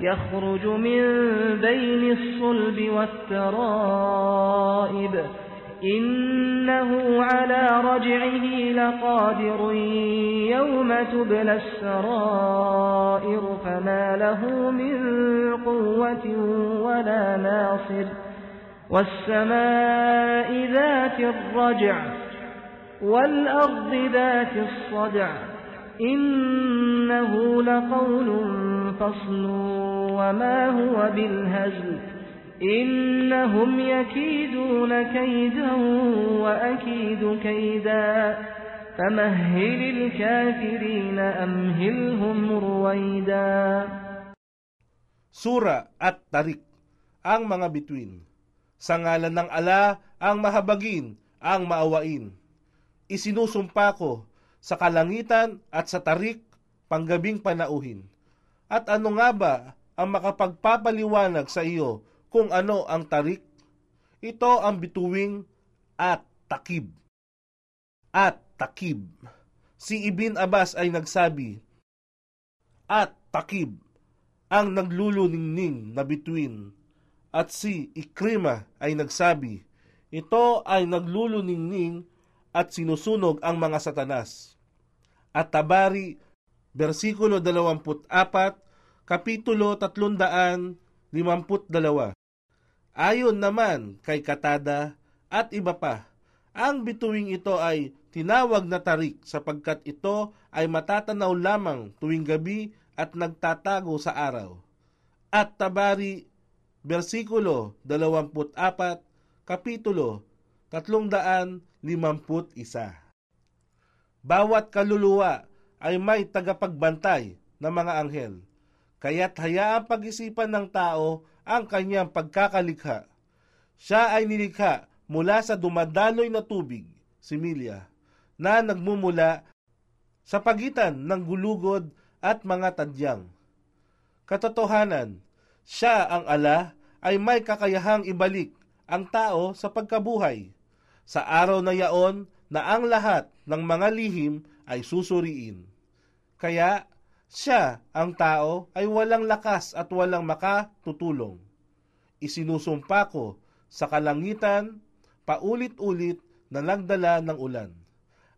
يخرج من بين الصلب والترائب. إنه على رجعه لقادر يوم تبلى السرائر. فما له من قوة ولا ناصر. والسماء ذات الرجع والأرض ذات الصدع. إنه لقول فصل وما هو بالهزل إنهم يكيدون كيدا وأكيد كيدا فمهل الكافرين أمهلهم رويدا Sura at Tarik, ang mga bituin. Sa ngalan ng ala, ang mahabagin, ang maawain. Isinusumpa ko sa kalangitan at sa tarik, panggabing panauhin. At ano nga ba ang makapagpapaliwanag sa iyo kung ano ang tarik? Ito ang bituing at takib. At takib. Si Ibn Abbas ay nagsabi, at takib ang nagluluningning na bituin. At si Ikrima ay nagsabi, ito ay nagluluningning at sinusunog ang mga satanas. At Tabari, versikulo 24, kapitulo 352. Ayon naman kay Katada at iba pa, ang bituing ito ay tinawag na tarik sapagkat ito ay matatanaw lamang tuwing gabi at nagtatago sa araw. At Tabari, versikulo 24, kapitulo 351. Bawat kaluluwa ay may tagapagbantay na mga anghel, kaya't hayaang pag-isipan ng tao ang kanyang pagkakalikha. Siya ay nilikha mula sa dumadaloy na tubig, similya, na nagmumula sa pagitan ng gulugod at mga tadyang. Katotohanan, siya ang ala ay may kakayahang ibalik ang tao sa pagkabuhay. Sa araw na yaon na ang lahat ng mga lihim ay susuriin. Kaya siya, ang tao, ay walang lakas at walang makatutulong. Isinusumpa ko sa kalangitan, paulit-ulit na nagdala ng ulan,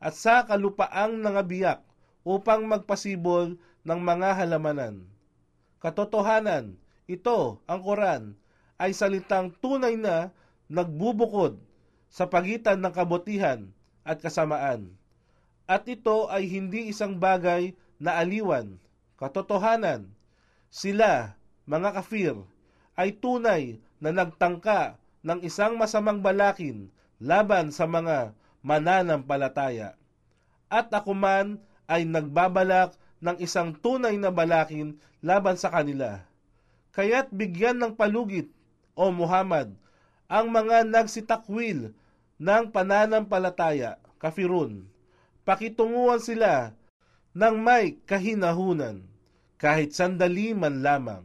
at sa kalupaang nangabiyak upang magpasibol ng mga halamanan. Katotohanan, ito, ang Quran, ay salitang tunay na nagbubukod sa pagitan ng kabutihan at kasamaan. At ito ay hindi isang bagay na aliwan, katotohanan. Sila, mga kafir, ay tunay na nagtangka ng isang masamang balakin laban sa mga mananampalataya. At ako man ay nagbabalak ng isang tunay na balakin laban sa kanila. Kaya't bigyan ng palugit, O Muhammad, ang mga nagsitakwil ng pananampalataya, kafirun. Pakitunguhan sila ng may kahinahunan, kahit sandali man lamang.